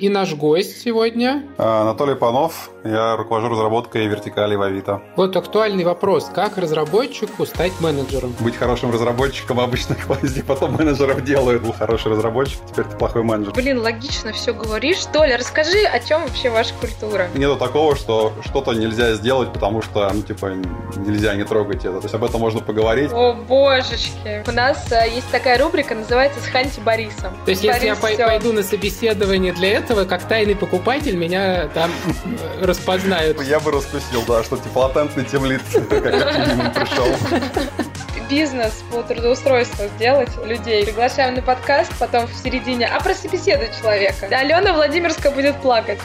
И наш гость сегодня... Анатолий Панов, я руковожу разработкой вертикали в Авито. Вот актуальный вопрос. Как разработчику стать менеджером? Быть хорошим разработчиком обычно гвозди потом менеджеров делают. Был хороший разработчик, теперь ты плохой менеджер. Блин, логично все говоришь. Толя, расскажи, о чем вообще ваша культура? Нету такого, что что-то нельзя сделать, потому что, ну, типа, нельзя, не трогать это. То есть об этом можно поговорить. О, божечки. У нас э, есть такая рубрика, называется «Сханьте Борисом». То есть, если я все. пойду на собеседование для этого, этого как тайный покупатель меня там э, распознают. Я бы раскусил, да, что типа латентный тем лиц, как минимум пришел бизнес по трудоустройству сделать людей. Приглашаем на подкаст, потом в середине, а про собеседу человека. Алена Владимирская будет плакать.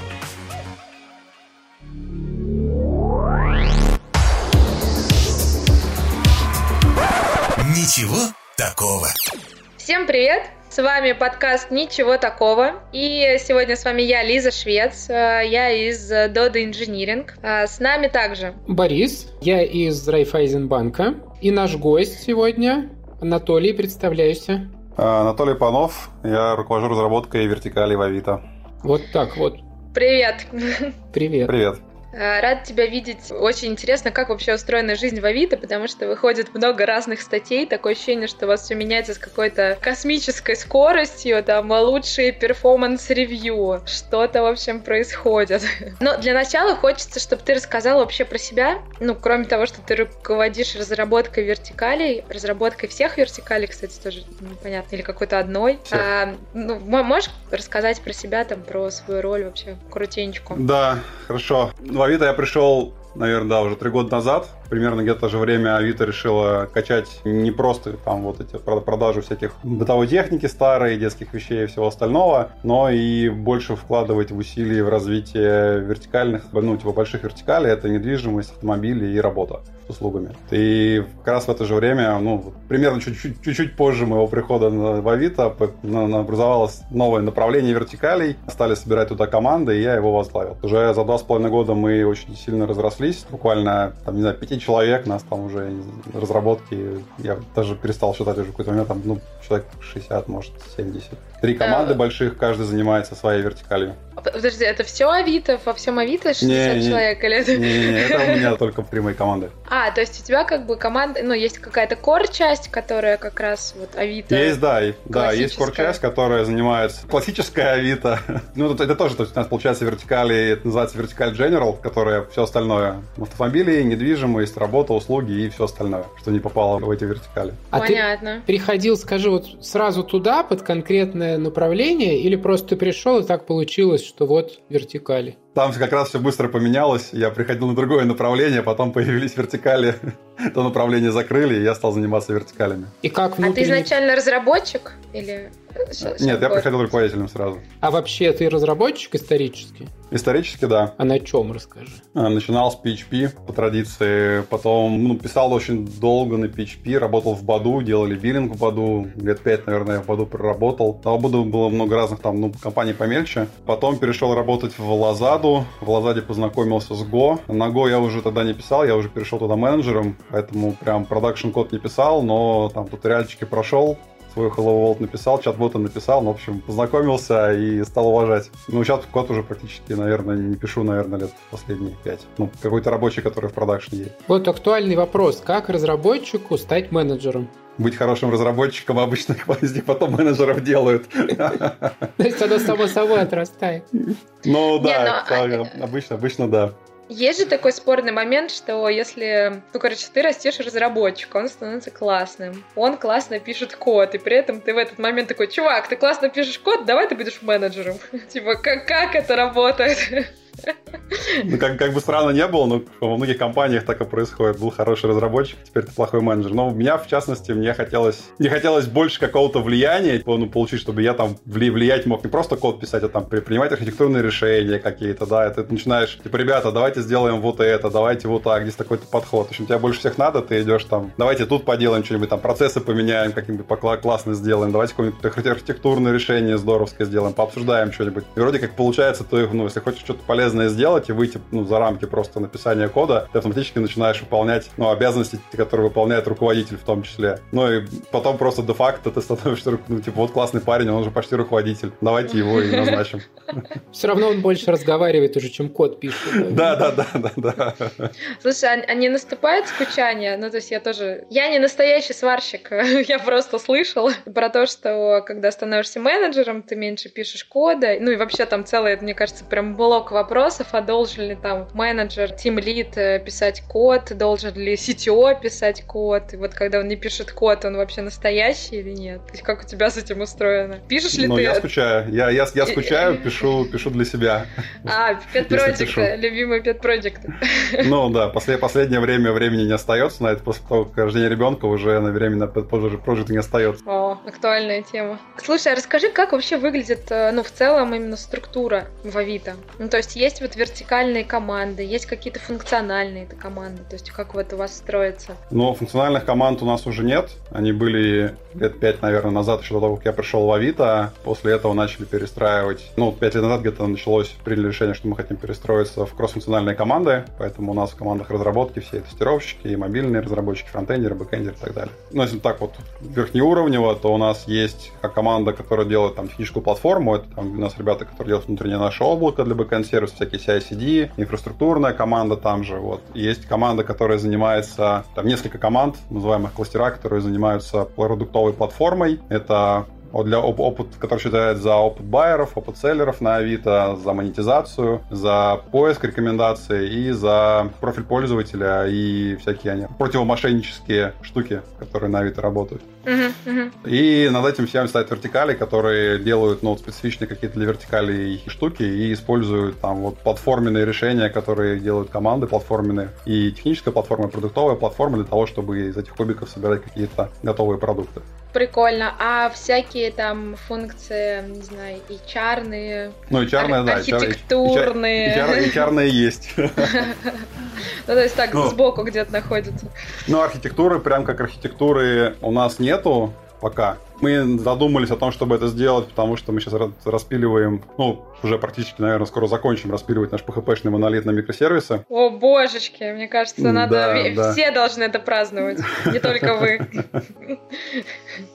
Ничего такого. Всем привет! С вами подкаст «Ничего такого». И сегодня с вами я, Лиза Швец. Э, я из Dodo Engineering. А с нами также... Борис. Я из Райфайзенбанка. И наш гость сегодня Анатолий. Представляйся. А, Анатолий Панов. Я руковожу разработкой вертикали в Авито. Вот так вот. Привет. Привет. Привет. Э, рад тебя видеть. Очень интересно, как вообще устроена жизнь в Авито, потому что выходит много разных статей. Такое ощущение, что у вас все меняется с какой-то космической скоростью, там лучшие performance review. Что-то, в общем, происходит. Но для начала хочется, чтобы ты рассказал вообще про себя. Ну, кроме того, что ты руководишь разработкой вертикалей, разработкой всех вертикалей, кстати, тоже непонятно, или какой-то одной. А, ну, можешь рассказать про себя, там, про свою роль вообще, крутенечку? Да, хорошо. Ну, Авито я пришел, наверное, да, уже три года назад примерно где-то в то же время Авито решила качать не просто там вот эти продажи всяких бытовой техники старой, детских вещей и всего остального, но и больше вкладывать в усилия в развитие вертикальных, ну, типа больших вертикалей, это недвижимость, автомобили и работа с услугами. И как раз в это же время, ну, примерно чуть-чуть, чуть-чуть позже моего прихода в Авито образовалось новое направление вертикалей, стали собирать туда команды, и я его возглавил. Уже за два с половиной года мы очень сильно разрослись, буквально, там, не знаю, пяти человек, нас там уже разработки, я даже перестал считать уже какой-то момент, там, ну, человек 60, может, 70. Три команды а... больших, каждый занимается своей вертикалью. Подожди, это все Авито? Во всем Авито 60 не, человек? Или это... Не, не, не, это у меня только прямые команды. А, то есть у тебя как бы команда, ну, есть какая-то кор-часть, которая как раз вот Авито... Есть, да, да, есть кор-часть, которая занимается классическая Авито. ну, это, это тоже, то есть у нас получается вертикали, это называется вертикаль General, которая все остальное. Автомобили, недвижимость, работа, услуги и все остальное, что не попало в эти вертикали. А Понятно. ты приходил, скажи, вот сразу туда, под направление, или просто пришел и так получилось, что вот вертикали? Там как раз все быстро поменялось. Я приходил на другое направление, потом появились вертикали. То направление закрыли, и я стал заниматься вертикалями. И как внутренний... А ты изначально разработчик? Или нет, я приходил руководителем сразу. А вообще ты разработчик исторически? Исторически, да. А на чем, расскажи? А, начинал с PHP по традиции, потом ну, писал очень долго на PHP, работал в Баду, делали биллинг в Баду, лет пять, наверное, в Баду проработал. На Баду было много разных там ну, компаний помельче. Потом перешел работать в Лазаду, в Лазаде познакомился с Go. На Go я уже тогда не писал, я уже перешел туда менеджером, поэтому прям продакшн код не писал, но там туториальчики прошел, свой Hello World написал, чат-бота написал, ну, в общем, познакомился и стал уважать. Ну, сейчас код уже практически, наверное, не пишу, наверное, лет последние пять. Ну, какой-то рабочий, который в продакшне есть. Вот актуальный вопрос. Как разработчику стать менеджером? Быть хорошим разработчиком, обычно их потом менеджеров делают. То есть оно само собой отрастает. Ну да, а обычно, обычно да. Есть же такой спорный момент, что если, ну, короче, ты растешь разработчик, он становится классным, он классно пишет код, и при этом ты в этот момент такой, чувак, ты классно пишешь код, давай ты будешь менеджером. Типа, как, как это работает? Ну, как, как бы странно не было, но во многих компаниях так и происходит. Был хороший разработчик, теперь ты плохой менеджер. Но у меня, в частности, мне хотелось, мне хотелось больше какого-то влияния, ну, получить, чтобы я там влиять мог не просто код писать, а там принимать архитектурные решения какие-то, да, это ты начинаешь, типа, ребята, давайте сделаем вот это, давайте вот так, здесь такой-то подход. В общем, тебе больше всех надо, ты идешь там, давайте тут поделаем что-нибудь, там, процессы поменяем, каким-нибудь классно сделаем, давайте какое-нибудь архитектурное решение здоровское сделаем, пообсуждаем что-нибудь. И вроде как получается, то, ну, если хочешь что-то полезное сделать и выйти ну, за рамки просто написания кода, ты автоматически начинаешь выполнять ну, обязанности, которые выполняет руководитель в том числе. Ну и потом просто де-факто ты становишься, ну, типа, вот классный парень, он уже почти руководитель, давайте его и назначим. Все равно он больше разговаривает уже, чем код пишет. Да, да, да, да, да. Слушай, а, а не наступает скучание? Ну, то есть я тоже... Я не настоящий сварщик, я просто слышала про то, что когда становишься менеджером, ты меньше пишешь кода, ну и вообще там целый, мне кажется, прям блок вопросов, а должен ли там менеджер, тим лид э, писать код, должен ли CTO писать код, и вот когда он не пишет код, он вообще настоящий или нет? То есть как у тебя с этим устроено? Пишешь ли ну, ты? я скучаю, я, я, я скучаю, пишу, пишу для себя. А, Pet Project, любимый Pet Project. Ну да, после, последнее время времени не остается на это, после того, как рождения ребенка уже на время на Pet Project не остается. О, актуальная тема. Слушай, а расскажи, как вообще выглядит, э, ну, в целом именно структура в Авито? Ну, то есть есть вот вертикальные команды, есть какие-то функциональные команды, то есть как вот у вас строится? Ну, функциональных команд у нас уже нет. Они были лет пять, наверное, назад, еще до того, как я пришел в Авито. После этого начали перестраивать. Ну, пять лет назад где-то началось, приняли решение, что мы хотим перестроиться в кроссфункциональные команды, поэтому у нас в командах разработки все тестировщики, и мобильные разработчики, фронтендеры, бэкендеры и так далее. Ну, если так вот верхнеуровнево, то у нас есть команда, которая делает там техническую платформу, это там у нас ребята, которые делают внутреннее наше облако для бэкенд-сервиса, всякие CI-CD, инфраструктурная команда там же, вот. Есть команда, которая занимается, там несколько команд, называемых кластера, которые занимаются продуктовой платформой. Это для оп- опыт, который считает за опыт байеров, опыт селлеров на Авито, за монетизацию, за поиск рекомендаций и за профиль пользователя и всякие они противомошеннические штуки, которые на Авито работают. И над этим всем стоят вертикали, которые делают ну, специфичные какие-то для вертикалей штуки и используют там вот платформенные решения, которые делают команды платформенные, и техническая платформа, и продуктовая платформа для того, чтобы из этих кубиков собирать какие-то готовые продукты. Прикольно. А всякие там функции, не знаю, HR-ные, ну, HR, да, архитектурные. HR, HR, есть. Ну, то есть так, ну, сбоку где-то находится. Ну, архитектуры, прям как архитектуры у нас нету пока. Мы задумались о том, чтобы это сделать, потому что мы сейчас распиливаем, ну, уже практически, наверное, скоро закончим распиливать наш PHP-шный монолит на микросервисы. О, божечки, мне кажется, надо... Да, Все должны это праздновать, не только вы.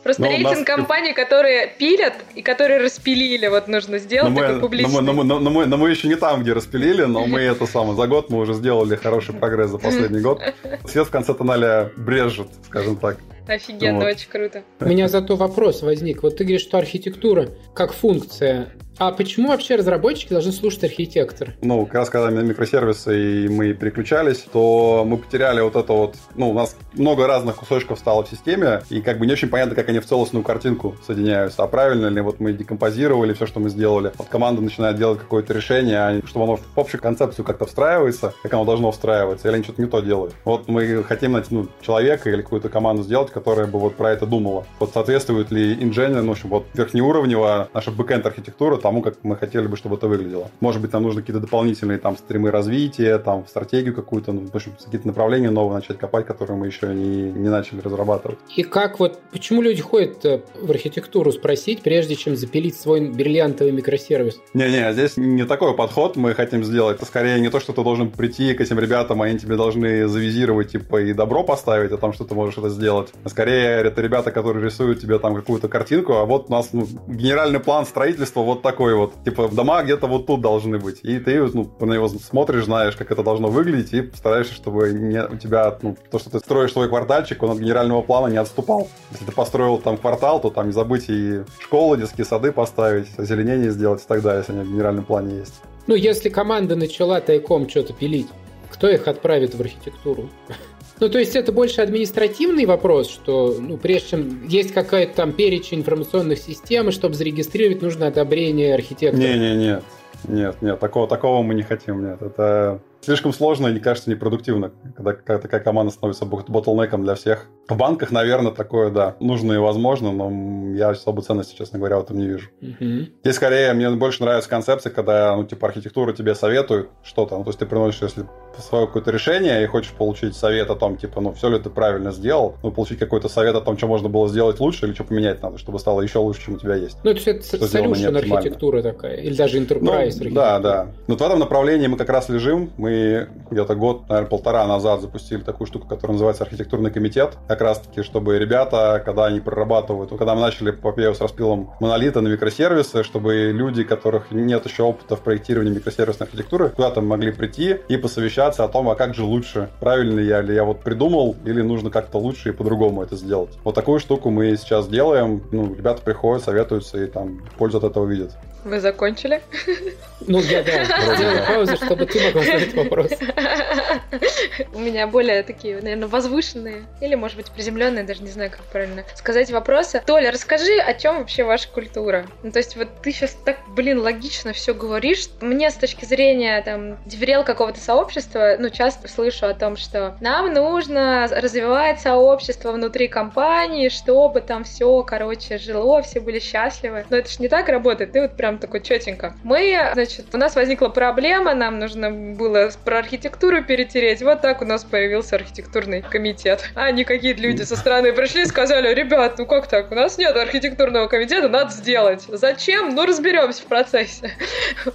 Просто рейтинг компаний, которые пилят и которые распилили, вот нужно сделать такой публичный. Но мы еще не там, где распилили, но мы это самое, за год мы уже сделали хороший прогресс за последний год. Свет в конце тоннеля брежет, скажем так. Офигенно, вот. очень круто. У меня зато вопрос возник. Вот ты говоришь, что архитектура как функция а почему вообще разработчики должны слушать архитектор? Ну, как раз когда микросервисы и мы переключались, то мы потеряли вот это вот... Ну, у нас много разных кусочков стало в системе, и как бы не очень понятно, как они в целостную картинку соединяются. А правильно ли вот мы декомпозировали все, что мы сделали? Вот команда начинает делать какое-то решение, а чтобы оно в общую концепцию как-то встраивается, как оно должно встраиваться, или они что-то не то делают. Вот мы хотим найти ну, человека или какую-то команду сделать, которая бы вот про это думала. Вот соответствует ли инженер, ну, в общем, вот верхнеуровневая наша бэкэнд архитектура тому, как мы хотели бы, чтобы это выглядело. Может быть, нам нужны какие-то дополнительные там стримы развития, там стратегию какую-то, ну, в общем, какие-то направления новые начать копать, которые мы еще не, не начали разрабатывать. И как вот, почему люди ходят э, в архитектуру спросить, прежде чем запилить свой бриллиантовый микросервис? Не-не, здесь не такой подход мы хотим сделать. Это скорее не то, что ты должен прийти к этим ребятам, а они тебе должны завизировать, типа, и добро поставить о том, что ты можешь это сделать. А скорее, это ребята, которые рисуют тебе там какую-то картинку, а вот у нас ну, генеральный план строительства вот такой такой вот, типа, дома где-то вот тут должны быть. И ты, ну, на него смотришь, знаешь, как это должно выглядеть, и стараешься, чтобы не, у тебя, ну, то, что ты строишь свой квартальчик, он от генерального плана не отступал. Если ты построил там квартал, то там не забудь и школы, детские сады поставить, озеленение сделать и так далее, если они в генеральном плане есть. Ну, если команда начала тайком что-то пилить, кто их отправит в архитектуру? Ну, то есть это больше административный вопрос, что, ну, прежде чем есть какая-то там перечень информационных систем, и чтобы зарегистрировать, нужно одобрение архитектора. Не-не-не, нет, нет, такого, такого мы не хотим, нет. Это слишком сложно и, кажется, непродуктивно, когда, когда такая команда становится ботлнеком для всех. В банках, наверное, такое, да, нужно и возможно, но я особой ценности, честно говоря, в этом не вижу. Угу. Здесь, скорее, мне больше нравится концепция, когда, ну, типа, архитектура тебе советует что-то, ну, то есть ты приносишь, если свое какое-то решение и хочешь получить совет о том, типа, ну, все ли ты правильно сделал, ну, получить какой-то совет о том, что можно было сделать лучше или что поменять надо, чтобы стало еще лучше, чем у тебя есть. Ну, это есть это solution архитектура такая, или даже enterprise ну, Да, да. Но в этом направлении мы как раз лежим. Мы где-то год, наверное, полтора назад запустили такую штуку, которая называется архитектурный комитет. Как раз-таки, чтобы ребята, когда они прорабатывают, когда мы начали попею с распилом монолита на микросервисы, чтобы люди, которых нет еще опыта в проектировании микросервисной архитектуры, куда-то могли прийти и посовещаться о том, а как же лучше, правильно я ли я вот придумал, или нужно как-то лучше и по-другому это сделать. Вот такую штуку мы сейчас делаем. Ну, ребята приходят, советуются и там пользу от этого видят. Вы закончили? Ну, я, да, сделаю паузу, чтобы ты могла задать вопрос. У меня более такие, наверное, возвышенные или, может быть, приземленные, даже не знаю, как правильно сказать вопросы. Толя, расскажи, о чем вообще ваша культура? Ну, то есть вот ты сейчас так, блин, логично все говоришь. Мне с точки зрения, там, дверел какого-то сообщества, ну, часто слышу о том, что нам нужно развивать сообщество внутри компании, чтобы там все, короче, жило, все были счастливы. Но это ж не так работает. Ты вот прям такой четенько. Мы, значит, у нас возникла проблема, нам нужно было про архитектуру перетереть. Вот так у нас появился архитектурный комитет. А не какие-то люди со стороны пришли и сказали, ребят, ну как так, у нас нет архитектурного комитета, надо сделать. Зачем? Ну разберемся в процессе.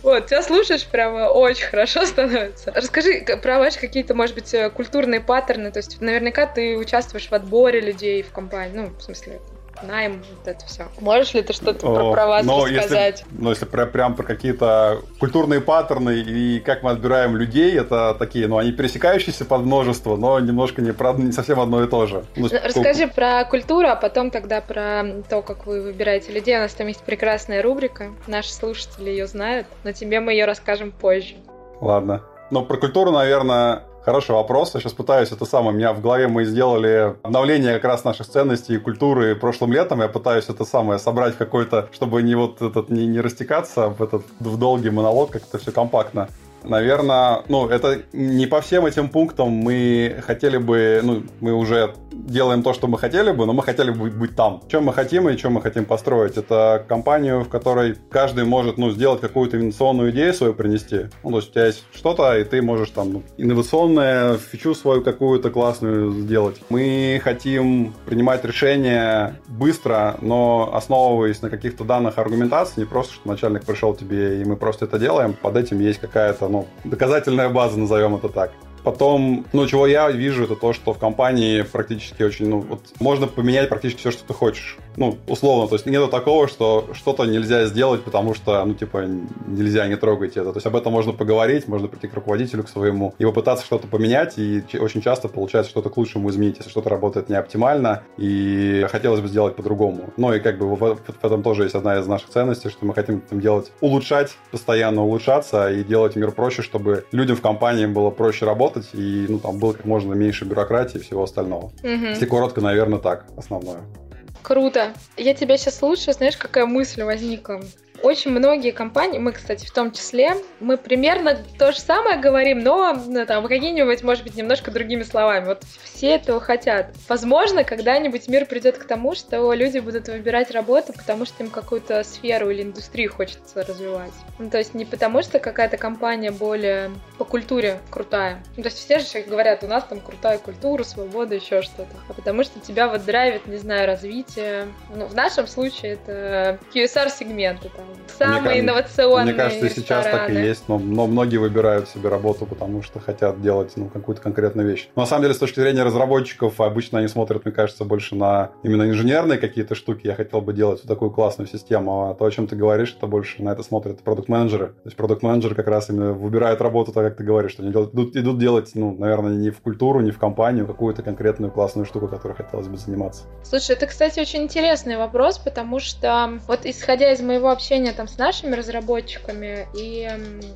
Вот, тебя слушаешь, прямо очень хорошо становится. Расскажи про ваши какие-то, может быть, культурные паттерны, то есть наверняка ты участвуешь в отборе людей в компании, ну, в смысле, найм, вот это все. Можешь ли ты что-то про, про вас но рассказать? Если, ну, если про, прям про какие-то культурные паттерны и как мы отбираем людей, это такие, ну, они пересекающиеся под множество, но немножко не, правда, не совсем одно и то же. Ну, Расскажи про культуру, а потом тогда про то, как вы выбираете людей. У нас там есть прекрасная рубрика, наши слушатели ее знают, но тебе мы ее расскажем позже. Ладно. Ну, про культуру, наверное, Хороший вопрос. Я сейчас пытаюсь это самое. У меня в голове мы сделали обновление как раз наших ценностей и культуры прошлым летом. Я пытаюсь это самое собрать какой-то, чтобы не вот этот не, не растекаться в этот в долгий монолог, как-то все компактно. Наверное, ну, это не по всем этим пунктам мы хотели бы, ну, мы уже делаем то, что мы хотели бы, но мы хотели бы быть, там. Чем мы хотим и чем мы хотим построить? Это компанию, в которой каждый может, ну, сделать какую-то инновационную идею свою принести. Ну, то есть у тебя есть что-то, и ты можешь там ну, инновационное, фичу свою какую-то классную сделать. Мы хотим принимать решения быстро, но основываясь на каких-то данных аргументаций, не просто, что начальник пришел тебе, и мы просто это делаем. Под этим есть какая-то ну, доказательная база, назовем это так. Потом, ну, чего я вижу, это то, что в компании практически очень, ну, вот можно поменять практически все, что ты хочешь. Ну, условно, то есть нету такого, что что-то нельзя сделать, потому что, ну, типа, нельзя, не трогать это. То есть об этом можно поговорить, можно прийти к руководителю, к своему, и попытаться что-то поменять, и очень часто получается что-то к лучшему изменить, если что-то работает не оптимально, и хотелось бы сделать по-другому. Ну, и как бы в, этом тоже есть одна из наших ценностей, что мы хотим там делать, улучшать, постоянно улучшаться и делать мир проще, чтобы людям в компании было проще работать, работать, и ну, там было как можно меньше бюрократии и всего остального. Угу. Если коротко, наверное, так, основное. Круто. Я тебя сейчас слушаю, знаешь, какая мысль возникла? Очень многие компании, мы, кстати, в том числе, мы примерно то же самое говорим, но ну, там какими-нибудь, может быть, немножко другими словами. Вот все этого хотят. Возможно, когда-нибудь мир придет к тому, что люди будут выбирать работу, потому что им какую-то сферу или индустрию хочется развивать. Ну, то есть не потому, что какая-то компания более по культуре крутая. Ну, то есть все же говорят, у нас там крутая культура, свобода, еще что-то. А потому что тебя вот драйвит, не знаю, развитие. Ну, в нашем случае это QSR-сегменты, там, самые мне, инновационные Мне кажется, рестораны. сейчас так и есть, но, но многие выбирают себе работу, потому что хотят делать ну, какую-то конкретную вещь. Но на самом деле, с точки зрения разработчиков, обычно они смотрят, мне кажется, больше на именно инженерные какие-то штуки. Я хотел бы делать вот такую классную систему. А то, о чем ты говоришь, это больше на это смотрят продукт-менеджеры. То есть продукт-менеджеры как раз именно выбирают работу так, как ты говоришь, что они делают, идут, идут делать, ну, наверное, не в культуру, не в компанию, какую-то конкретную классную штуку, которой хотелось бы заниматься. Слушай, это, кстати, очень интересный вопрос, потому что вот исходя из моего общения там с нашими разработчиками, и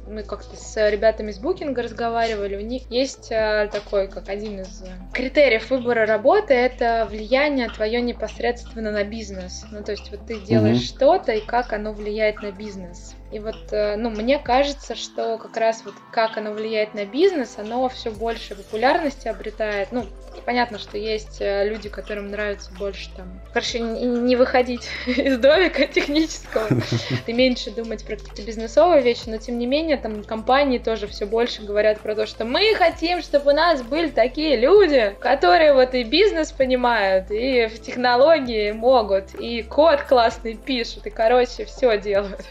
мы как-то с ребятами из букинга разговаривали, у них есть э, такой, как один из критериев выбора работы, это влияние твое непосредственно на бизнес. Ну, то есть вот ты делаешь mm-hmm. что-то, и как оно влияет на бизнес. И вот, э, ну, мне кажется, что как раз вот как оно влияет на бизнес, оно все больше популярности обретает. Ну, понятно, что есть э, люди, которым нравится больше там, короче, не выходить из домика технического и меньше думать про какие-то бизнесовые вещи, но тем не менее там компании тоже все больше говорят про то, что мы хотим, чтобы у нас были такие люди, которые вот и бизнес понимают, и в технологии могут, и код классный пишут, и, короче, все делают.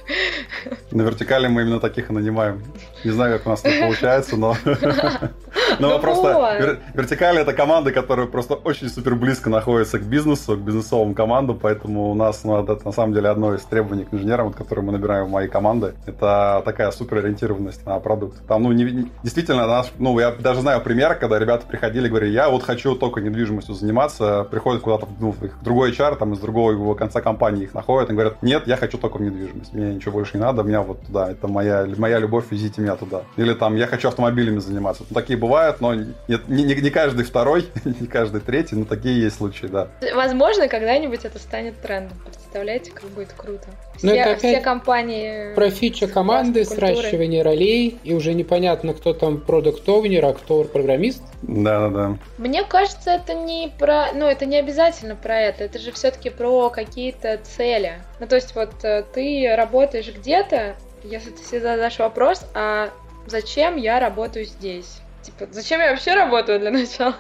На вертикали мы именно таких и нанимаем. Не знаю, как у нас это получается, но... Но ну просто вертикали это команды, которые просто очень супер близко находятся к бизнесу, к бизнесовым командам, поэтому у нас ну, это на самом деле одно из требований к инженерам, которые мы набираем в моей команды, это такая супер ориентированность на продукт. Там, ну, не, действительно, наш, ну, я даже знаю пример, когда ребята приходили и говорили, я вот хочу только недвижимостью заниматься, приходят куда-то ну, в другой HR, там из другого конца компании их находят и говорят, нет, я хочу только в недвижимость, мне ничего больше не надо, меня вот туда, это моя, моя любовь, везите меня туда. Или там, я хочу автомобилями заниматься. Ну, такие бывают, но нет, не, не, не каждый второй, не каждый третий, но такие есть случаи, да. Возможно, когда-нибудь это станет трендом. Представляете, как будет круто. Все, это опять все компании... Про фича команды, сращивание ролей, и уже непонятно, кто там продукт-овнер, а кто программист. Да-да-да. Мне кажется, это не про... Ну, это не обязательно про это. Это же все-таки про какие-то цели. Ну, то есть вот э, ты работаешь где-то, если ты себе задашь вопрос, а зачем я работаю здесь? Типа, зачем я вообще работаю для начала?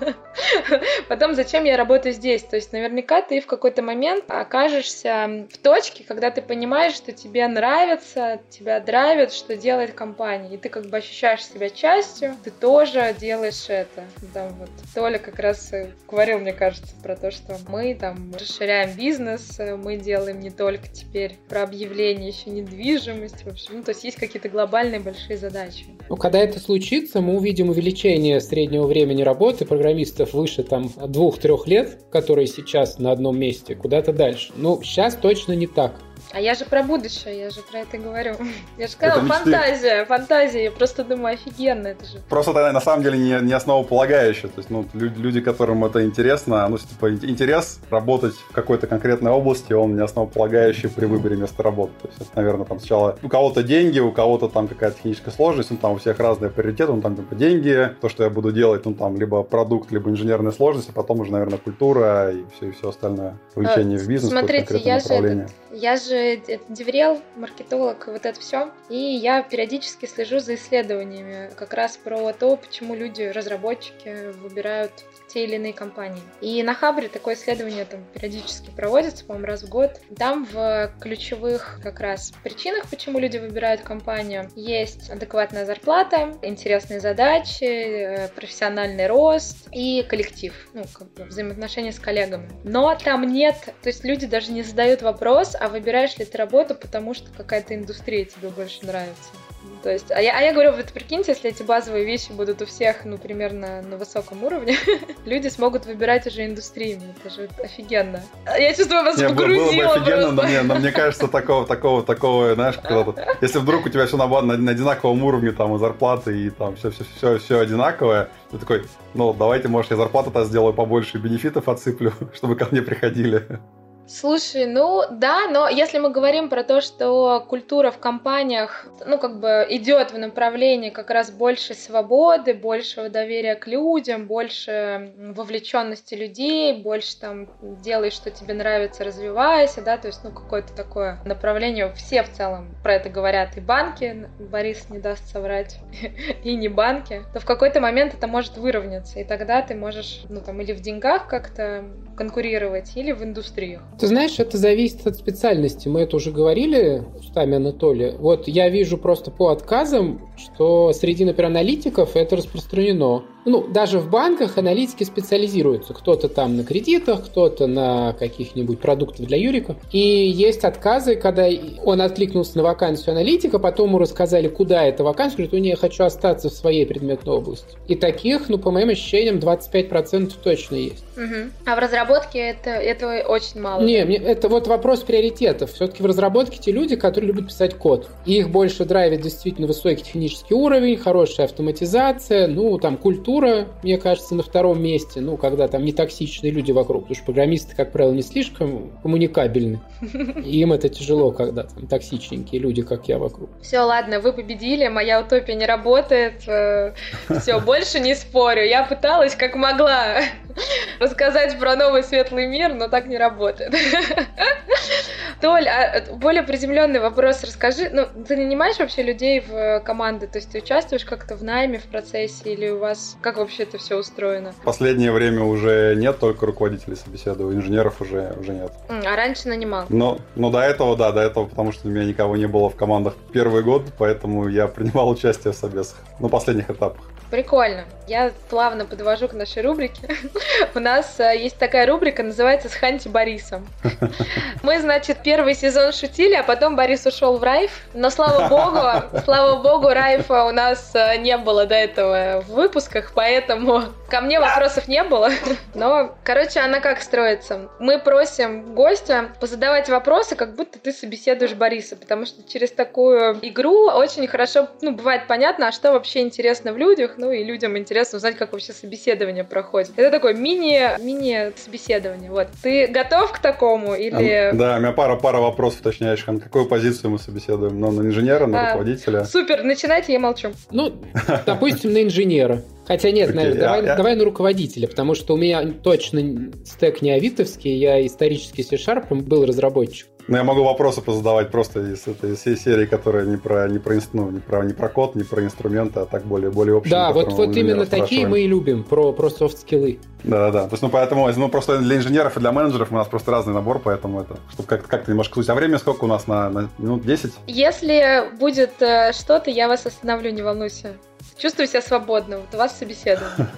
Потом, зачем я работаю здесь? То есть, наверняка ты в какой-то момент окажешься в точке, когда ты понимаешь, что тебе нравится, тебя драйвит, что делает компания, и ты как бы ощущаешь себя частью, ты тоже делаешь это. Там вот Толя как раз говорил, мне кажется, про то, что мы там расширяем бизнес, мы делаем не только теперь про объявление, еще недвижимость, в общем, ну, то есть есть какие-то глобальные большие задачи. Ну, когда это случится, мы увидим увеличение увеличение среднего времени работы программистов выше там двух-трех лет, которые сейчас на одном месте, куда-то дальше. Ну, сейчас точно не так. А я же про будущее, я же про это говорю. Я же сказала, фантазия, фантазия. Я просто думаю, офигенно это же. Просто это на самом деле не, не основополагающее. То есть, ну, люди, люди, которым это интересно, ну, типа, интерес работать в какой-то конкретной области, он не основополагающий при выборе места работы. То есть, это, наверное, там сначала у кого-то деньги, у кого-то там какая-то техническая сложность, ну, там у всех разные приоритеты, ну, там, типа, деньги, то, что я буду делать, ну, там, либо продукт, либо инженерная сложность, а потом уже, наверное, культура и все, и все остальное. Увлечение в бизнес, Смотрите, я же, этот, я же деврел, маркетолог, вот это все. И я периодически слежу за исследованиями как раз про то, почему люди, разработчики, выбирают те или иные компании. И на Хабре такое исследование там периодически проводится, по-моему, раз в год. Там в ключевых как раз причинах, почему люди выбирают компанию, есть адекватная зарплата, интересные задачи, э, профессиональный рост и коллектив, ну, как бы взаимоотношения с коллегами. Но там нет, то есть люди даже не задают вопрос, а выбираешь ли ты работу, потому что какая-то индустрия тебе больше нравится. То есть, а я, а я говорю, вот прикиньте, если эти базовые вещи будут у всех, ну, примерно на высоком уровне, люди смогут выбирать уже индустриями. Это же офигенно. Я чувствую, вас Не, погрузила было бы офигенно, но мне, но мне кажется, такого, такого, такого, знаешь, когда если вдруг у тебя все на, на, на одинаковом уровне, там, и зарплаты, и там все, все, все, все одинаковое, ты такой, ну, давайте, может, я зарплату-то сделаю побольше, бенефитов отсыплю, чтобы ко мне приходили. Слушай, ну да, но если мы говорим про то, что культура в компаниях, ну как бы идет в направлении как раз больше свободы, большего доверия к людям, больше вовлеченности людей, больше там делай, что тебе нравится, развивайся, да, то есть ну какое-то такое направление, все в целом про это говорят, и банки, Борис не даст соврать, и не банки, то в какой-то момент это может выровняться, и тогда ты можешь, ну там или в деньгах как-то конкурировать, или в индустриях. Ты знаешь, это зависит от специальности. Мы это уже говорили устами Анатолия. Вот я вижу просто по отказам, что среди, например, аналитиков это распространено ну, даже в банках аналитики специализируются. Кто-то там на кредитах, кто-то на каких-нибудь продуктах для юриков. И есть отказы, когда он откликнулся на вакансию аналитика, потом ему рассказали, куда эта вакансия, говорит, ну, не, я хочу остаться в своей предметной области. И таких, ну, по моим ощущениям, 25% точно есть. Угу. А в разработке это, это очень мало? Не, мне, это вот вопрос приоритетов. Все-таки в разработке те люди, которые любят писать код. И их больше драйвит действительно высокий технический уровень, хорошая автоматизация, ну, там, культура, архитектура, мне кажется, на втором месте, ну, когда там не токсичные люди вокруг, потому что программисты, как правило, не слишком коммуникабельны. И им это тяжело, когда там токсичненькие люди, как я, вокруг. Все, ладно, вы победили, моя утопия не работает. Э, Все, больше не спорю. Я пыталась как могла рассказать про новый светлый мир, но так не работает. Толь, а более приземленный вопрос расскажи. Ну, ты нанимаешь вообще людей в команды? То есть ты участвуешь как-то в найме в процессе или у вас как вообще это все устроено? В последнее время уже нет, только руководителей собеседую, инженеров уже, уже нет. А раньше нанимал? Ну, ну, до этого, да, до этого, потому что у меня никого не было в командах первый год, поэтому я принимал участие в собесах, на последних этапах. Прикольно. Я плавно подвожу к нашей рубрике. У нас э, есть такая рубрика, называется «Сханьте Борисом». Мы, значит, первый сезон шутили, а потом Борис ушел в Райф. Но, слава богу, слава богу, Райфа у нас э, не было до этого в выпусках, поэтому ко мне вопросов не было. Но, короче, она как строится? Мы просим гостя позадавать вопросы, как будто ты собеседуешь Бориса, потому что через такую игру очень хорошо, ну, бывает понятно, а что вообще интересно в людях, ну и людям интересно узнать, как вообще собеседование проходит. Это такое мини, мини собеседование. Вот. Ты готов к такому или... Да, у меня пара, пара вопросов уточняешь. На какую позицию мы собеседуем? Ну, на инженера, на а, руководителя? Супер, начинайте, я молчу. Ну, допустим, на инженера. Хотя нет, okay, наверное, давай, я... давай на руководителя, потому что у меня точно стек не авитовский, я исторически C-Sharp был разработчик. Ну, я могу вопросы позадавать просто из этой всей серии, которая не про, не про, ну, не про, не про код, не про инструменты, а так более, более общие. Да, вот, вот именно такие мы и любим, про, про софт-скиллы. Да-да-да. То есть, ну, поэтому, ну, просто для инженеров и для менеджеров у нас просто разный набор, поэтому это, чтобы как-то как немножко суть. А время сколько у нас на, на минут 10? Если будет э, что-то, я вас остановлю, не волнуйся. Чувствую себя свободно. Вот у вас собеседование.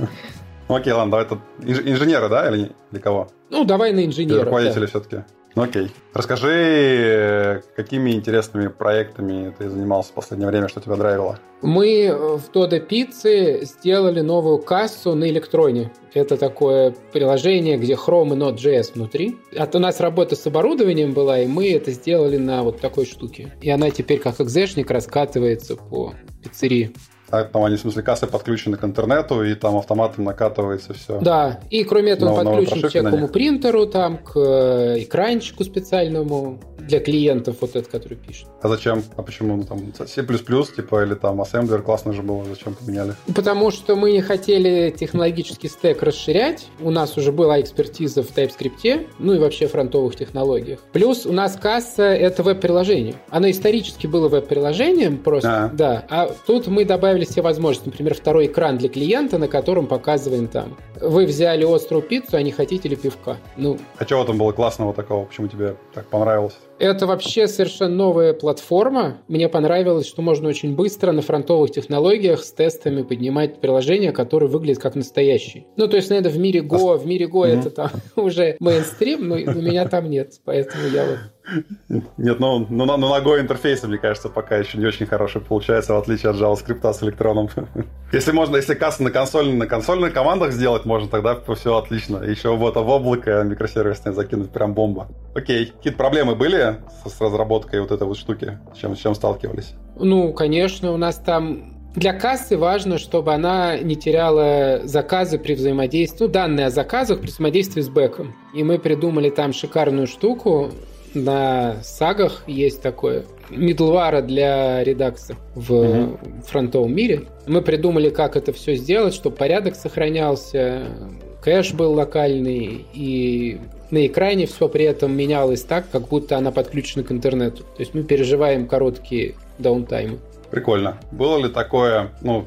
Ну окей, ладно, давай тут инженера, да, или, или кого? Ну, давай на инженера. Руководителя да. все-таки. Ну окей. Расскажи, какими интересными проектами ты занимался в последнее время, что тебя драйвило? Мы в Dodo Pizza сделали новую кассу на электроне. Это такое приложение, где Chrome и Node.js внутри. А то у нас работа с оборудованием была, и мы это сделали на вот такой штуке. И она теперь как экзешник раскатывается по пиццерии. А там они, в смысле, кассы подключены к интернету, и там автоматом накатывается все. Да, и кроме этого он подключен к всякому принтеру, там, к э, экранчику специальному для клиентов, вот этот, который пишет. А зачем? А почему? Ну, там C++, типа, или там Assembler классно же было, зачем поменяли? Потому что мы не хотели технологический стек расширять. У нас уже была экспертиза в TypeScript, ну и вообще фронтовых технологиях. Плюс у нас касса — это веб-приложение. Оно исторически было веб-приложением просто, а. да. А тут мы добавили все возможности. Например, второй экран для клиента, на котором показываем там. Вы взяли острую пиццу, а не хотите ли пивка? Ну, а чего там было классного такого? Почему тебе так понравилось? Это вообще совершенно новая платформа. Мне понравилось, что можно очень быстро на фронтовых технологиях с тестами поднимать приложения, которые выглядят как настоящие. Ну, то есть, наверное, в мире Go, в мире Go это там уже мейнстрим, но у меня там нет, поэтому я вот нет, ну, ну, ну на Go интерфейсе, мне кажется, пока еще не очень хороший получается, в отличие от JavaScript с электроном. если можно, если кассы на, консоль, на консольных командах сделать, можно тогда все отлично. Еще вот в облако микросервисное закинуть, прям бомба. Окей, какие-то проблемы были с, с разработкой вот этой вот штуки? С чем, с чем сталкивались? Ну, конечно, у нас там для кассы важно, чтобы она не теряла заказы при взаимодействии, ну, данные о заказах при взаимодействии с бэком. И мы придумали там шикарную штуку, на сагах есть такое middleware для редакса в mm-hmm. фронтовом мире. Мы придумали, как это все сделать, чтобы порядок сохранялся, кэш был локальный, и на экране все при этом менялось так, как будто она подключена к интернету. То есть мы переживаем короткие даунтаймы. Прикольно. Было ли такое, ну,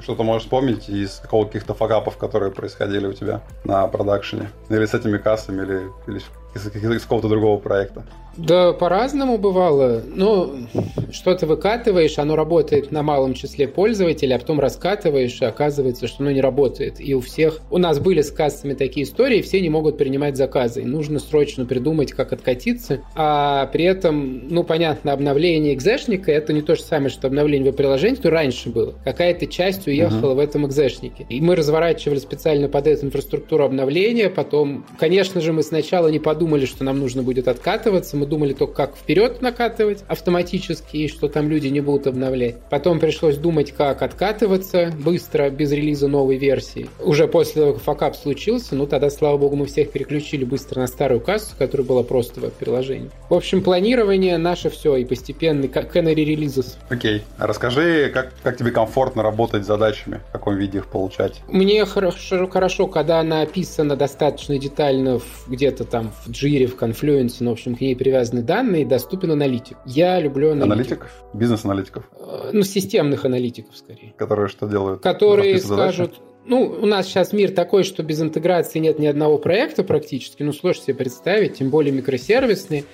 что-то можешь вспомнить из каких-то факапов, которые происходили у тебя на продакшене? Или с этими кассами, или, или из, из какого-то другого проекта? Да, по-разному бывало. Ну, что-то выкатываешь, оно работает на малом числе пользователей, а потом раскатываешь, и оказывается, что оно не работает. И у всех... У нас были с кассами такие истории, все не могут принимать заказы. И нужно срочно придумать, как откатиться. А при этом, ну, понятно, обновление экзешника — это не то же самое, что обновление веб-приложения, то раньше было. Какая-то часть уехала uh-huh. в этом экзешнике. И мы разворачивали специально под эту инфраструктуру обновления. Потом, конечно же, мы сначала не подумали, что нам нужно будет откатываться мы думали только, как вперед накатывать автоматически и что там люди не будут обновлять. Потом пришлось думать, как откатываться быстро, без релиза новой версии. Уже после того, как факап случился, ну тогда, слава богу, мы всех переключили быстро на старую кассу, которая была просто в приложении. В общем, планирование наше все и постепенный canary релизов. Окей. А расскажи, как, как тебе комфортно работать с задачами, в каком виде их получать? Мне хорошо, хорошо когда она описана достаточно детально где-то там в Jira, в Confluence, ну, в общем, к ней привязаны данные, доступен аналитик. Я люблю аналитиков. Аналитиков? Бизнес-аналитиков? Э, ну, системных аналитиков, скорее. Которые что делают? Которые скажут, ну, у нас сейчас мир такой, что без интеграции нет ни одного проекта практически, ну, сложно себе представить, тем более микросервисные.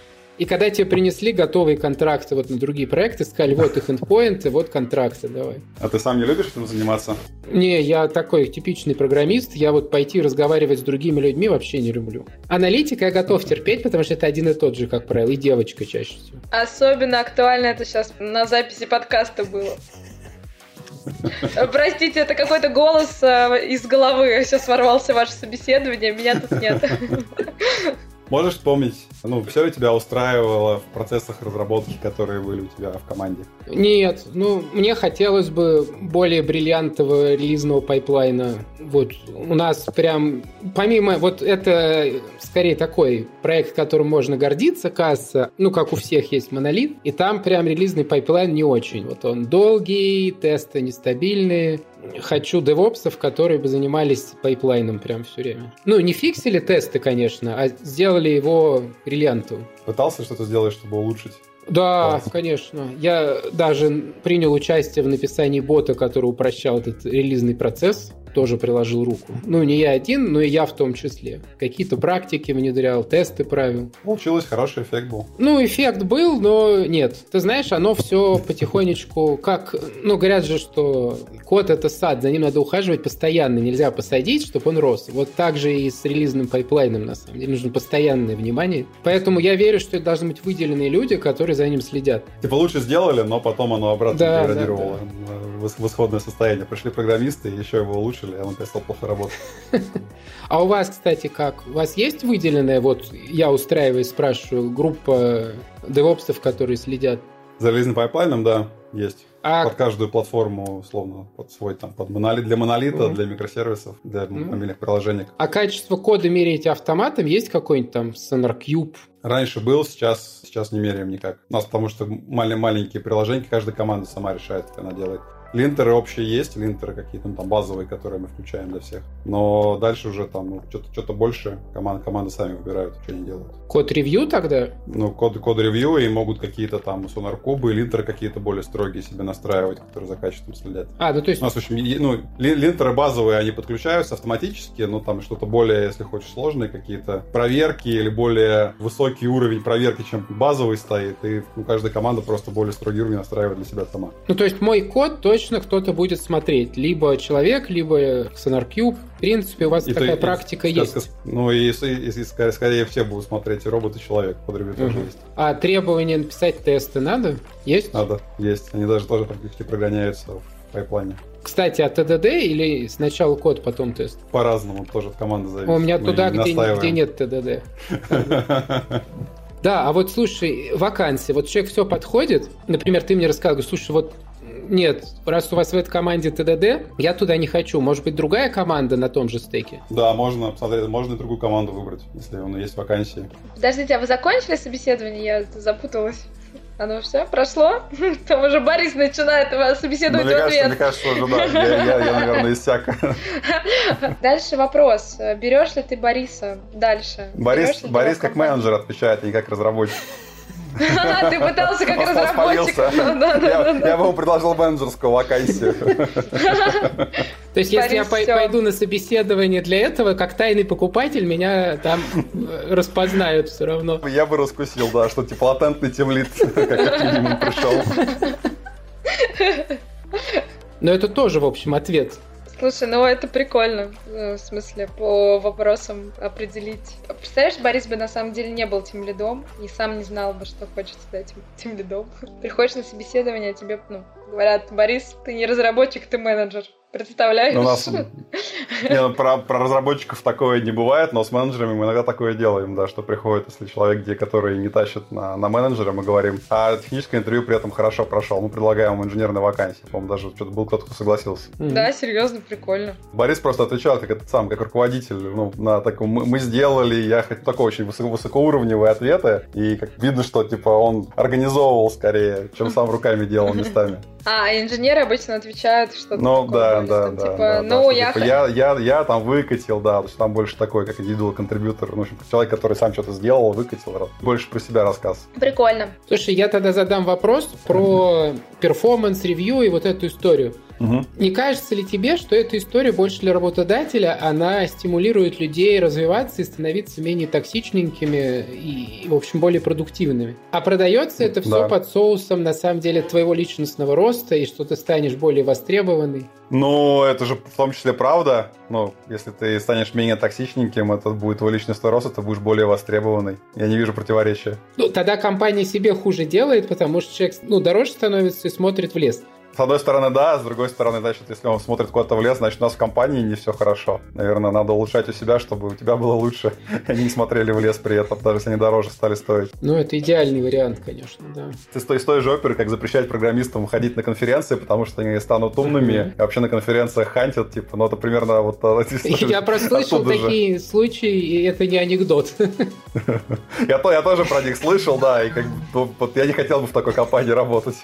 И когда тебе принесли готовые контракты вот на другие проекты, сказали, вот их эндпоинты, вот контракты, давай. А ты сам не любишь этим заниматься? Не, я такой типичный программист, я вот пойти разговаривать с другими людьми вообще не люблю. Аналитика я готов терпеть, потому что это один и тот же, как правило, и девочка чаще всего. Особенно актуально это сейчас на записи подкаста было. Простите, это какой-то голос э, из головы. Сейчас ворвался ваше собеседование, меня тут нет. Можешь вспомнить, ну, все ли тебя устраивало в процессах разработки, которые были у тебя в команде? Нет, ну, мне хотелось бы более бриллиантового релизного пайплайна. Вот у нас прям, помимо, вот это скорее такой проект, которым можно гордиться, касса, ну, как у всех есть монолит, и там прям релизный пайплайн не очень. Вот он долгий, тесты нестабильные, хочу девопсов, которые бы занимались пайплайном прям все время. Ну, не фиксили тесты, конечно, а сделали его бриллиантовым. Пытался что-то сделать, чтобы улучшить? Да, Класс. конечно. Я даже принял участие в написании бота, который упрощал этот релизный процесс тоже приложил руку. Ну, не я один, но и я в том числе. Какие-то практики внедрял, тесты правил. Получилось, хороший эффект был. Ну, эффект был, но нет. Ты знаешь, оно все потихонечку, как, ну, говорят же, что код это сад, за ним надо ухаживать постоянно, нельзя посадить, чтобы он рос. Вот так же и с релизным пайплайном, на самом деле, нужно постоянное внимание. Поэтому я верю, что это должны быть выделенные люди, которые за ним следят. Типа лучше сделали, но потом оно обратно да, деградировало да, да. в исходное состояние. Пришли программисты, еще его улучшили, а он перестал плохо работать. А у вас, кстати, как? У вас есть выделенная, вот я устраиваюсь, спрашиваю, группа девопсов, которые следят? За релизным пайплайном, да, есть. А... Под каждую платформу, условно, под свой там, под монолит, для монолита, mm. для микросервисов, для mm. мобильных приложений. А качество кода меряете автоматом? Есть какой-нибудь там SonarQube? Раньше был, сейчас, сейчас не меряем никак. У нас потому что маленькие приложения, каждая команда сама решает, как она делает. Линтеры общие есть, линтеры какие-то ну, там базовые, которые мы включаем для всех. Но дальше уже там ну, что-то, что-то больше команды, команды сами выбирают, что они делают. Код-ревью тогда? Ну, код, код-ревью и могут какие-то там сонар-кубы, линтеры какие-то более строгие себе настраивать, которые за качеством следят. А, ну то есть... У нас, в общем, ну, линтеры базовые, они подключаются автоматически, но там что-то более, если хочешь, сложные какие-то проверки или более высокий уровень проверки, чем базовый стоит, и ну, каждая команда просто более строгий уровень настраивает для себя сама. Ну, то есть мой код точно точно кто-то будет смотреть. Либо человек, либо SonarCube. В принципе, у вас и такая то, практика и, есть. Ну, и, и, и, скорее, скорее все будут смотреть, и робот, и человек. Под угу. тоже есть. А требования написать тесты надо? Есть? Надо, есть. Они даже тоже практически прогоняются в пайплайне. Кстати, от ТДД или сначала код, потом тест? По-разному, тоже от команды зависит. У меня Мы туда, где, где нет ТДД. Да, а вот слушай, вакансии. Вот человек все подходит. Например, ты мне рассказываешь, слушай, вот нет, раз у вас в этой команде ТДД, я туда не хочу. Может быть, другая команда на том же стеке? Да, можно посмотреть, можно и другую команду выбрать, если у есть вакансии. Подождите, а вы закончили собеседование? Я запуталась. Оно все прошло? Там уже Борис начинает вас собеседовать ну, мне в ответ. Кажется, мне кажется, уже да. Я, я, я наверное, иссяк. Дальше вопрос. Берешь ли ты Бориса дальше? Борис, Борис как менеджер отвечает, а не как разработчик. Ты пытался как разработчик. Я бы ему предложил менеджерскую вакансию. То есть, если я пойду на собеседование для этого, как тайный покупатель, меня там э, распознают все равно. Я бы раскусил, да, что типа латентный темлит, как минимум пришел. Но это тоже, в общем, ответ Слушай, ну это прикольно, э, в смысле, по вопросам определить. Представляешь, Борис бы на самом деле не был тем лидом и сам не знал бы, что хочет стать тем лидом. Приходишь на собеседование, а тебе, ну, говорят, Борис, ты не разработчик, ты менеджер. Представляешь? Ну, у нас не, ну, про, про разработчиков такое не бывает, но с менеджерами мы иногда такое делаем, да, что приходит, если человек, где, который не тащит на, на менеджера, мы говорим, а техническое интервью при этом хорошо прошел, мы предлагаем ему инженерные вакансии. По-моему, даже что-то был кто-то, кто согласился. Да, серьезно, прикольно. Борис просто отвечал, как этот сам, как руководитель, ну, на таком, мы, мы сделали, я хочу такой очень высоко, высокоуровневые ответы, и как видно, что, типа, он организовывал скорее, чем сам руками делал местами. А, инженеры обычно отвечают что-то Ну, да, да, там, да. типа, да, ну, да, я... Типа, я, я, я там выкатил, да, то есть там больше такой, как individual contributor, ну, в общем, человек, который сам что-то сделал, выкатил, больше про себя рассказ. Прикольно. Слушай, я тогда задам вопрос про перформанс-ревью и вот эту историю. Угу. Не кажется ли тебе, что эта история больше для работодателя, она стимулирует людей развиваться и становиться менее токсичненькими и, в общем, более продуктивными? А продается это все Да. под соусом, на самом деле, твоего личностного роста и что ты станешь более востребованный? Ну, это же в том числе правда. Ну, если ты станешь менее токсичненьким, это будет твой личностный рост, и ты будешь более востребованный. Я не вижу противоречия. Ну, тогда компания себе хуже делает, потому что человек ну, дороже становится и смотрит в лес. С одной стороны, да, с другой стороны, значит, если он смотрит куда-то в лес, значит, у нас в компании не все хорошо. Наверное, надо улучшать у себя, чтобы у тебя было лучше. Они не смотрели в лес при этом, даже если они дороже стали стоить. Ну, это идеальный вариант, конечно, да. Ты с той, с той же оперы, как запрещать программистам ходить на конференции, потому что они станут умными, Мгм. и вообще на конференциях хантят, типа, ну это примерно вот... Я просто слышал оттуда же. такие случаи, и это не анекдот. Я, то, я тоже про них слышал, да, и как бы, ну, вот я не хотел бы в такой компании работать.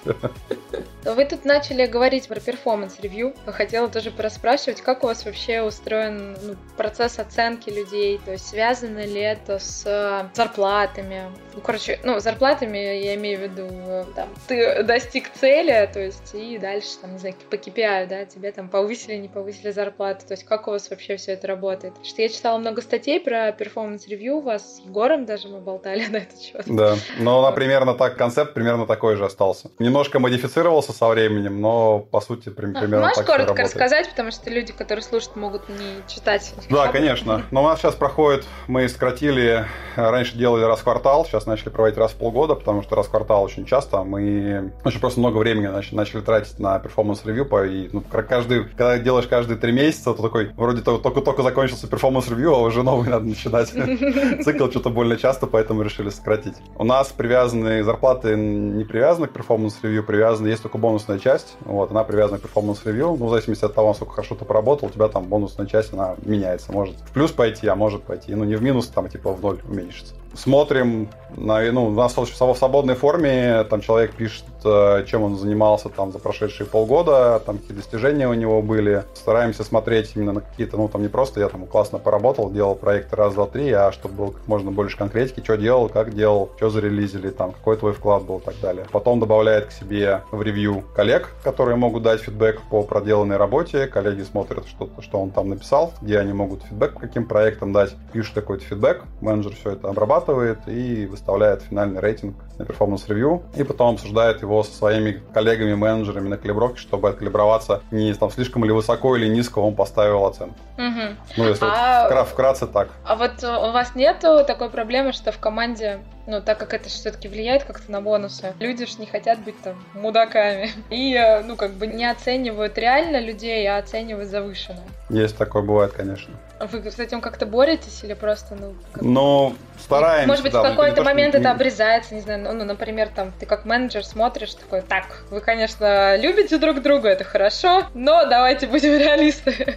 Вы тут начали говорить про перформанс-ревью. Хотела тоже пораспрашивать, как у вас вообще устроен ну, процесс оценки людей, то есть связано ли это с э, зарплатами? Ну, короче, ну, зарплатами я имею в виду, э, там, ты достиг цели, то есть и дальше, там, не знаю, по KPI, да, тебе там повысили, не повысили зарплату, то есть как у вас вообще все это работает? Что я читала много статей про перформанс-ревью, у вас с Егором даже мы болтали на этот счет. Да, но она примерно так, концепт примерно такой же остался. Немножко модифицировался со временем, но по сути при- А, примерно Можешь так коротко работает. рассказать, потому что люди, которые слушают, могут не читать. Да, конечно. Но у нас сейчас проходит, мы сократили, э, раньше делали раз в квартал, сейчас начали проводить раз в полгода, потому что раз в квартал очень часто мы очень просто много времени нач- начали тратить на перформанс-ревью, и ну, каждый, когда делаешь каждые три месяца, то такой, вроде то- только-только закончился перформанс-ревью, а уже новый надо начинать. Цикл что-то больно часто, поэтому решили сократить. У нас привязаны зарплаты не привязаны к перформанс-ревью, привязаны, есть только бонусная часть, вот, она привязана к перформанс-ревью, ну, в зависимости от того, насколько хорошо ты поработал, у тебя там бонусная часть, она меняется, может в плюс пойти, а может пойти, ну, не в минус, там, типа, в ноль уменьшится. Смотрим, на, ну, у нас в свободной форме, там, человек пишет, э, чем он занимался там за прошедшие полгода, там, какие достижения у него были. Стараемся смотреть именно на какие-то, ну, там, не просто я там классно поработал, делал проекты раз, два, три, а чтобы было как можно больше конкретики, что делал, как делал, что зарелизили, там, какой твой вклад был и так далее. Потом добавляет к себе в ревью коллег, которые могут дать фидбэк по проделанной работе. Коллеги смотрят, что, что он там написал, где они могут фидбэк каким проектам дать. Пишут какой-то фидбэк, менеджер все это обрабатывает и выставляет финальный рейтинг на перформанс-ревью. И потом обсуждает его со своими коллегами-менеджерами на калибровке, чтобы откалиброваться не там слишком или высоко или низко он поставил оценку. Мгм. Ну, если А- вкра- вкратце так. А вот у вас нету такой проблемы, что в команде, ну, так как это все-таки влияет как-то на бонусы, люди ж не хотят быть там мудаками. И, э, ну, как бы не оценивают реально людей, а оценивают завышенно. Есть такое, бывает, конечно. Вы с этим как-то боретесь или просто, ну, как- Но стараемся. Может быть, да, в не какой-то момент не- это обрезается, не знаю, ну, ну, например, там, ты как менеджер смотришь, такой, так, вы, конечно, любите друг друга, это хорошо, но давайте будем реалисты.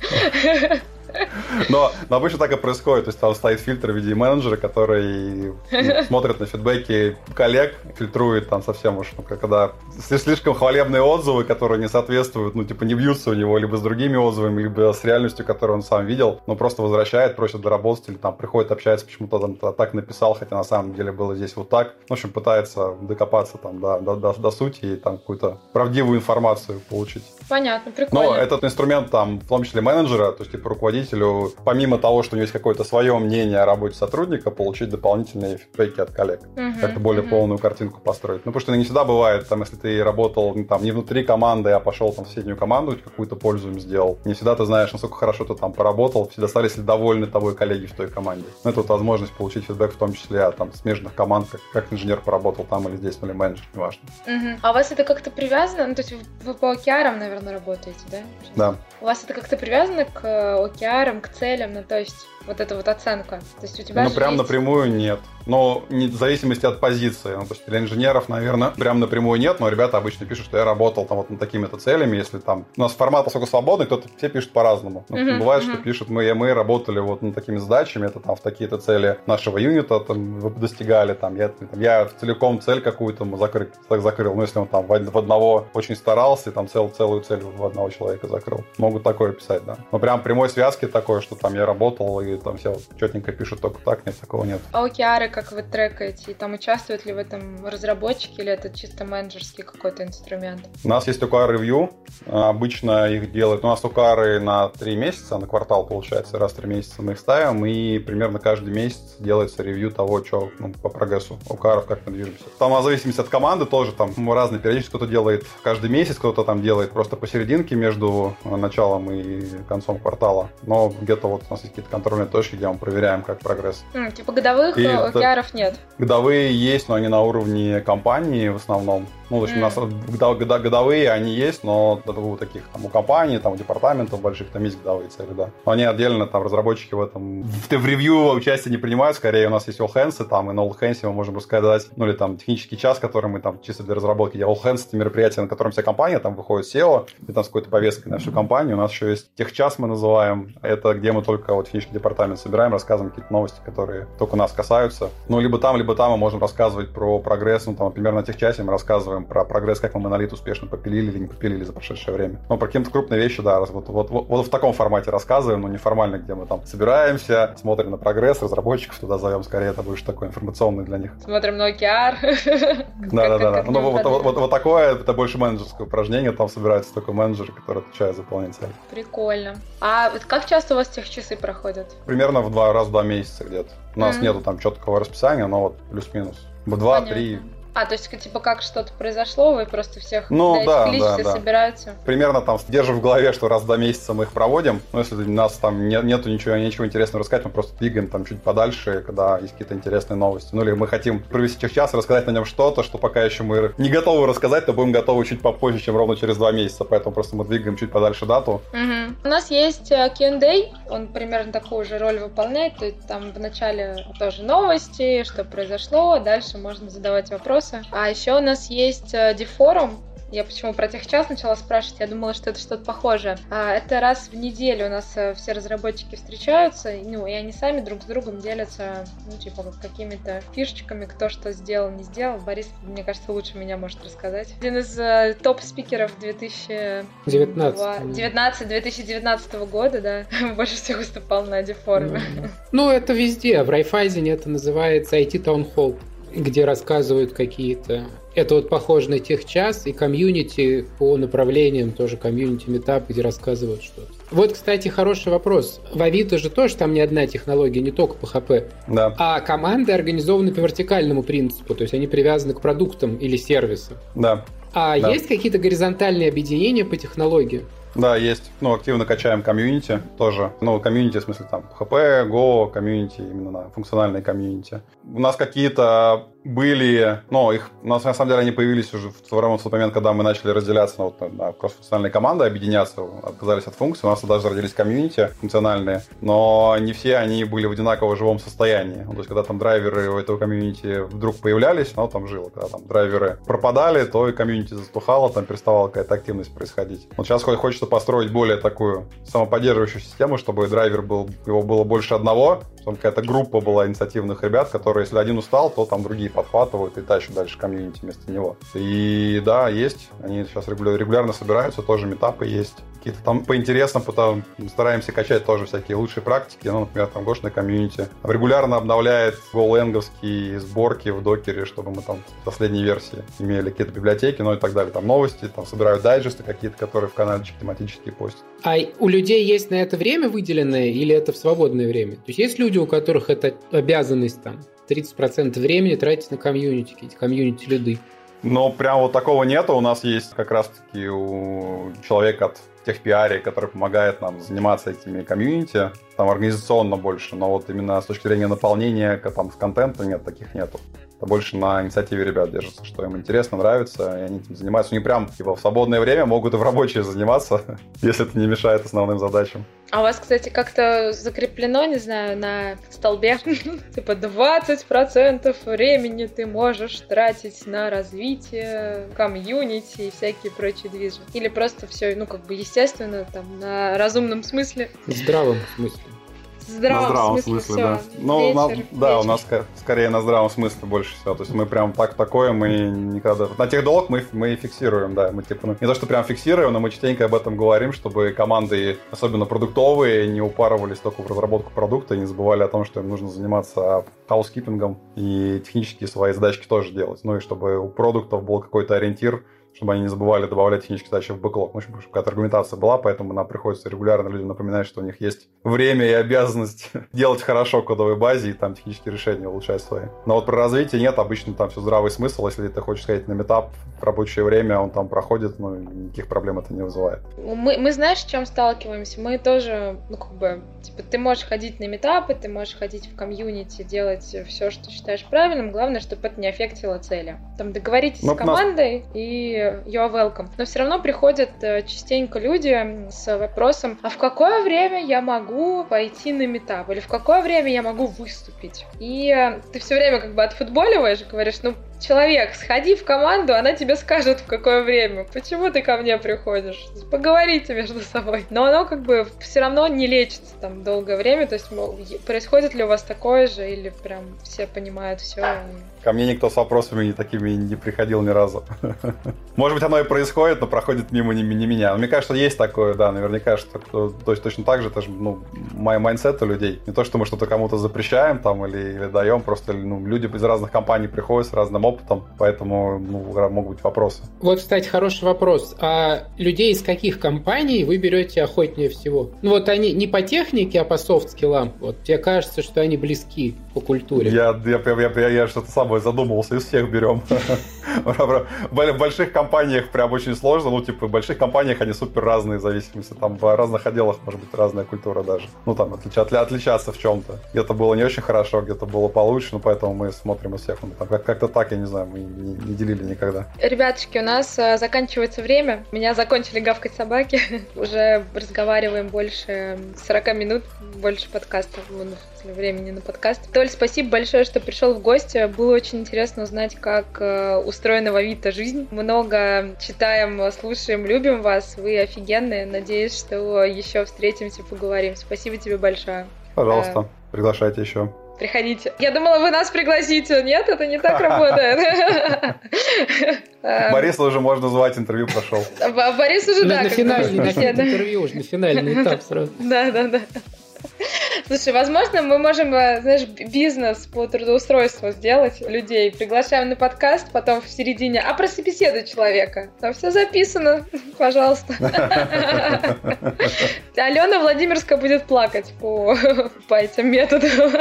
Но, но обычно так и происходит. То есть там стоит фильтр в виде менеджера, который ну, смотрит на фидбэки коллег, фильтрует там совсем уж, ну, когда сли- слишком хвалебные отзывы, которые не соответствуют, ну, типа, не бьются у него либо с другими отзывами, либо с реальностью, которую он сам видел, но просто возвращает, просит доработать, или там приходит, общается, почему-то там так написал, хотя на самом деле было здесь вот так. В общем, пытается докопаться там до, до, до- до сути и там какую-то правдивую информацию получить. Понятно, Но прикольно. этот инструмент там, в том числе менеджера, то есть типа руководителю помимо того, что у него есть какое-то свое мнение о работе сотрудника, получить дополнительные фидбэки от коллег. Мгм, Как-то более мгм. полную картинку построить. Ну, потому что не всегда бывает, там, если ты работал ну, там, не внутри команды, а пошел там, в соседнюю команду, какую-то пользу им сделал. Не всегда ты знаешь, насколько хорошо ты там поработал, всегда остались ли довольны тобой коллеги в той команде. Ну, это вот возможность получить фидбэк в том числе от там, смежных команд, как, как инженер поработал там или здесь, или менеджер, неважно. Мгм. А у вас это как-то привязано? Ну, то есть вы по океарам, наверное, работаете, да? Да. У вас это как-то привязано к э, океарам, к целям, ну, то есть вот эта вот оценка? То есть у тебя Ну, прям есть- напрямую нет. Но не, в зависимости от позиции. Ну, то есть для инженеров, наверное, прям напрямую нет, но ребята обычно пишут, что я работал там вот над такими-то целями, если там... У нас формат поскольку свободный, кто-то все пишут по-разному. Ну, Мгм, бывает, мгм. что пишут, мы, мы работали вот над такими задачами, это там в такие-то цели нашего юнита там, вы достигали, там я, там, я целиком цель какую-то закрыл, закрыл. Ну, если он там в, в одного очень старался, и там цел, целую цель в одного человека закрыл. Могут такое писать, да. Но прям прямой связки такой, что там я работал, и там все четенько пишут только так, нет, такого нет. А океары, как вы трекаете? И там участвуют ли в этом разработчики или это чисто менеджерский какой-то инструмент? У нас есть OKR ревью. Обычно их делают... У нас OKR на 3 месяца, на квартал получается. Раз в 3 месяца мы их ставим. И примерно каждый месяц делается ревью того, что ну, по прогрессу OKR, как мы движемся. Там, в зависимости от команды, тоже там разные периодически. Кто-то делает каждый месяц, кто-то там делает просто посерединке между началом и концом квартала. Но где-то вот у нас есть какие-то контрольные точки, где мы проверяем, как прогресс. М, типа годовых И океаров нет. Годовые есть, но они на уровне компании в основном. Ну, то есть у нас годовые они есть, но у таких там у компаний, там у департаментов больших там есть годовые цели, да. Но они отдельно, там разработчики в этом в, в ревью участие не принимают, скорее у нас есть all hands, и там и на all hands мы можем рассказать, ну или там технический час, который мы там чисто для разработки делаем. All hands это мероприятие, на котором вся компания, там выходит SEO, и там с какой-то повесткой на всю компанию. У нас еще есть техчас мы называем, это где мы только вот технический департамент собираем, рассказываем какие-то новости, которые только нас касаются. Ну, либо там, либо там мы можем рассказывать про прогресс, ну, там, например, на техчасе мы рассказываем про прогресс, как мы монолит успешно попилили или не попилили за прошедшее время. Но про какие-то крупные вещи, да, вот, вот, вот, вот в таком формате рассказываем, но неформально, где мы там собираемся, смотрим на прогресс, разработчиков туда зовем, скорее это больше такой информационный для них. Смотрим на океар. Да, да, да, да. как Ну, вот, такое, это больше менеджерское упражнение, там собирается такой менеджер, который отвечает за выполнение цели. Прикольно. А как часто у вас техчасы проходят? Примерно в два раза в два месяца где-то. У нас нету там четкого расписания, но вот плюс-минус. В два-три. А, то есть, типа, как что-то произошло, вы просто всех Ну, да, да, да. собираются. примерно там держим в голове, что раз в два месяца мы их проводим. Но если у нас там не- нету ничего, ничего интересного рассказать, мы просто двигаем там чуть подальше, когда есть какие-то интересные новости. Ну или мы хотим провести час, рассказать на нем что-то, что пока еще мы не готовы рассказать, то будем готовы чуть попозже, чем ровно через два месяца. Поэтому просто мы двигаем чуть подальше дату. Мгм. У нас есть э, Q&A, он примерно такую же роль выполняет, то есть там в начале тоже новости, что произошло, а дальше можно задавать вопросы. А еще у нас есть э, дефорум, я почему про техчас начала спрашивать, я думала, что это что-то похожее. А, это раз в неделю у нас э, все разработчики встречаются, ну, и они сами друг с другом делятся, ну, типа, как какими-то фишечками, кто что сделал, не сделал. Борис, мне кажется, лучше меня может рассказать. Один из э, топ-спикеров 2000 19. 19-2019 года, да, больше всего выступал на дефоруме. Ну, это везде. В Райфайзене это называется IT Town Hall, где рассказывают какие-то... Это вот похоже на техчас и комьюнити по направлениям, тоже комьюнити митап, где рассказывают что-то. Вот, кстати, хороший вопрос. В Авито же тоже там не одна технология, не только PHP. Да, А команды организованы по вертикальному принципу, то есть они привязаны к продуктам или сервисам. да. А Да. есть какие-то горизонтальные объединения по технологии? Да, есть. Ну, активно качаем комьюнити тоже. Ну, комьюнити, в смысле, там, PHP, Go, комьюнити, именно на функциональной комьюнити. У нас какие-то были, ну, их, на самом деле, они появились уже в, тот момент, когда мы начали разделяться на, вот, на кроссфункциональные команды, объединяться, отказались от функций. У нас даже родились комьюнити функциональные, но не все они были в одинаково живом состоянии. Ну, то есть, когда там драйверы у этого комьюнити вдруг появлялись, оно там жило. Когда там драйверы пропадали, то и комьюнити затухало, там переставала какая-то активность происходить. Вот сейчас хоть хочется построить более такую самоподдерживающую систему, чтобы драйвер был, его было больше одного, чтобы какая-то группа была инициативных ребят, которые, если один устал, то там другие подхватывают и тащат дальше комьюнити вместо него. И да, есть. Они сейчас регуля- регулярно собираются, тоже митапы есть. какие-то там по интересам, потом стараемся качать тоже всякие лучшие практики, ну, например, там Гошная комьюнити регулярно обновляет голанговские сборки в докере, чтобы мы там в последней версии имели какие-то библиотеки, ну и так далее, там новости, там собирают дайджесты какие-то, которые в каналчик тематические постят. А у людей есть на это время выделенное или это в свободное время? То есть есть люди, у которых это обязанность там 30% времени тратить на комьюнити, какие-то комьюнити-лиды? Но прям вот такого нету. У нас есть как раз-таки у человека от техпиаре, который помогает нам заниматься этими комьюнити, там организационно больше, но вот именно с точки зрения наполнения там, с контента нет, таких нету. Это больше на инициативе ребят держится, что им интересно, нравится, и они этим занимаются. Они прям типа в свободное время могут и в рабочее заниматься, если это не мешает основным задачам. А у вас, кстати, как-то закреплено, не знаю, на столбе, типа 20% времени ты можешь тратить на развитие комьюнити и всякие прочие движи? Или просто все, ну, как бы естественно, там, на разумном смысле? В здравом смысле здравом, на здравом смысле, смысле да. Ну, вечер, на, да, вечер. у нас скорее на здравом смысле больше всего. То есть мы прям так такое мы никогда... На техдолг мы, мы фиксируем, да. Мы типа, ну, не то, что прям фиксируем, но мы частенько об этом говорим, чтобы команды, особенно продуктовые, не упарывались только в разработку продукта и не забывали о том, что им нужно заниматься housekeeping ом и технические свои задачки тоже делать. Ну и чтобы у продуктов был какой-то ориентир, чтобы они не забывали добавлять технические задачи в бэклог. В общем, какая-то аргументация была, поэтому нам приходится регулярно людям напоминать, что у них есть время и обязанность делать хорошо кодовой базе и там технические решения улучшать свои. Но вот про развитие нет, обычно там все здравый смысл. Если ты хочешь сходить на метап в рабочее время, он там проходит, ну, никаких проблем это не вызывает. Мы, мы знаешь, с чем сталкиваемся? Мы тоже, ну, как бы, типа, ты можешь ходить на метапы, ты можешь ходить в комьюнити, делать все, что считаешь правильным, главное, чтобы это не аффектило цели. Там договоритесь Но ну, с командой нас... и you are welcome. Но все равно приходят э, частенько люди с вопросом, а в какое время я могу пойти на метап? Или в какое время я могу выступить? И э, ты все время как бы отфутболиваешь, говоришь, ну, человек, сходи в команду, она тебе скажет, в какое время. Почему ты ко мне приходишь? Поговорите между собой. Но оно как бы все равно не лечится там долгое время. То есть происходит ли у вас такое же, или прям все понимают все? Ко мне никто с вопросами не такими не приходил ни разу. Может быть, оно и происходит, но проходит мимо не, не меня. Но мне кажется, есть такое, да, наверняка, что то, то есть точно так же, это же, ну, мой mindset у людей. Не то, что мы что-то кому-то запрещаем там или, или даем, просто ну, люди из разных компаний приходят с разным опытом, поэтому ну, могут быть вопросы. Вот, кстати, хороший вопрос. А людей из каких компаний вы берете охотнее всего? Ну вот они не по технике, а по софт-скиллам. Вот тебе кажется, что они близки по культуре. Я, я, я, я, я что-то самое задумывался, из всех берем. В больших компаниях прям очень сложно, ну, типа, в больших компаниях они супер разные в зависимости, там в разных отделах может быть разная культура даже. Ну, там, отличаться в чем-то. Где-то было не очень хорошо, где-то было получше, ну, поэтому мы смотрим из всех. Ну, как-то так, я не знаю, мы не, делили никогда. Ребятушки, у нас а, заканчивается время. Меня закончили гавкать собаки. Уже разговариваем больше 40 минут, больше подкастов, ну, времени на подкаст. Толь, спасибо большое, что пришел в гости. Было очень интересно узнать, как э, устроена в Авито жизнь. Много читаем, слушаем, любим вас. Вы офигенные. Надеюсь, что еще встретимся, поговорим. Спасибо тебе большое. Пожалуйста, приглашайте еще. Приходите. Я думала, вы нас пригласите. Нет, это не так работает. Борис уже можно звать, интервью прошел. Борис уже, да. На финальный интервью уже, на финальный этап сразу. Да, да, да. Слушай, возможно, мы можем, э, знаешь, бизнес по трудоустройству сделать людей. Приглашаем на подкаст, потом в середине, а про собеседу человека. Там все записано, пожалуйста. Алена Владимирская будет плакать по, по этим методам.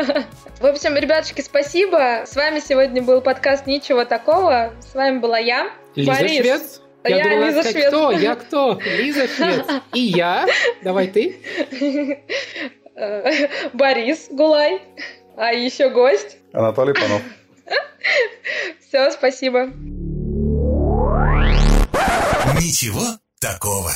В общем, ребятушки, спасибо. С вами сегодня был подкаст «Ничего такого». С вами была я, Лиза Борис. Швец. Я, я думала, Лиза сказать, Швец. кто? Я кто? Лиза Швец. И я. Давай ты. Борис Гулай, а еще гость Анатолий Панов. Все, спасибо. Ничего такого.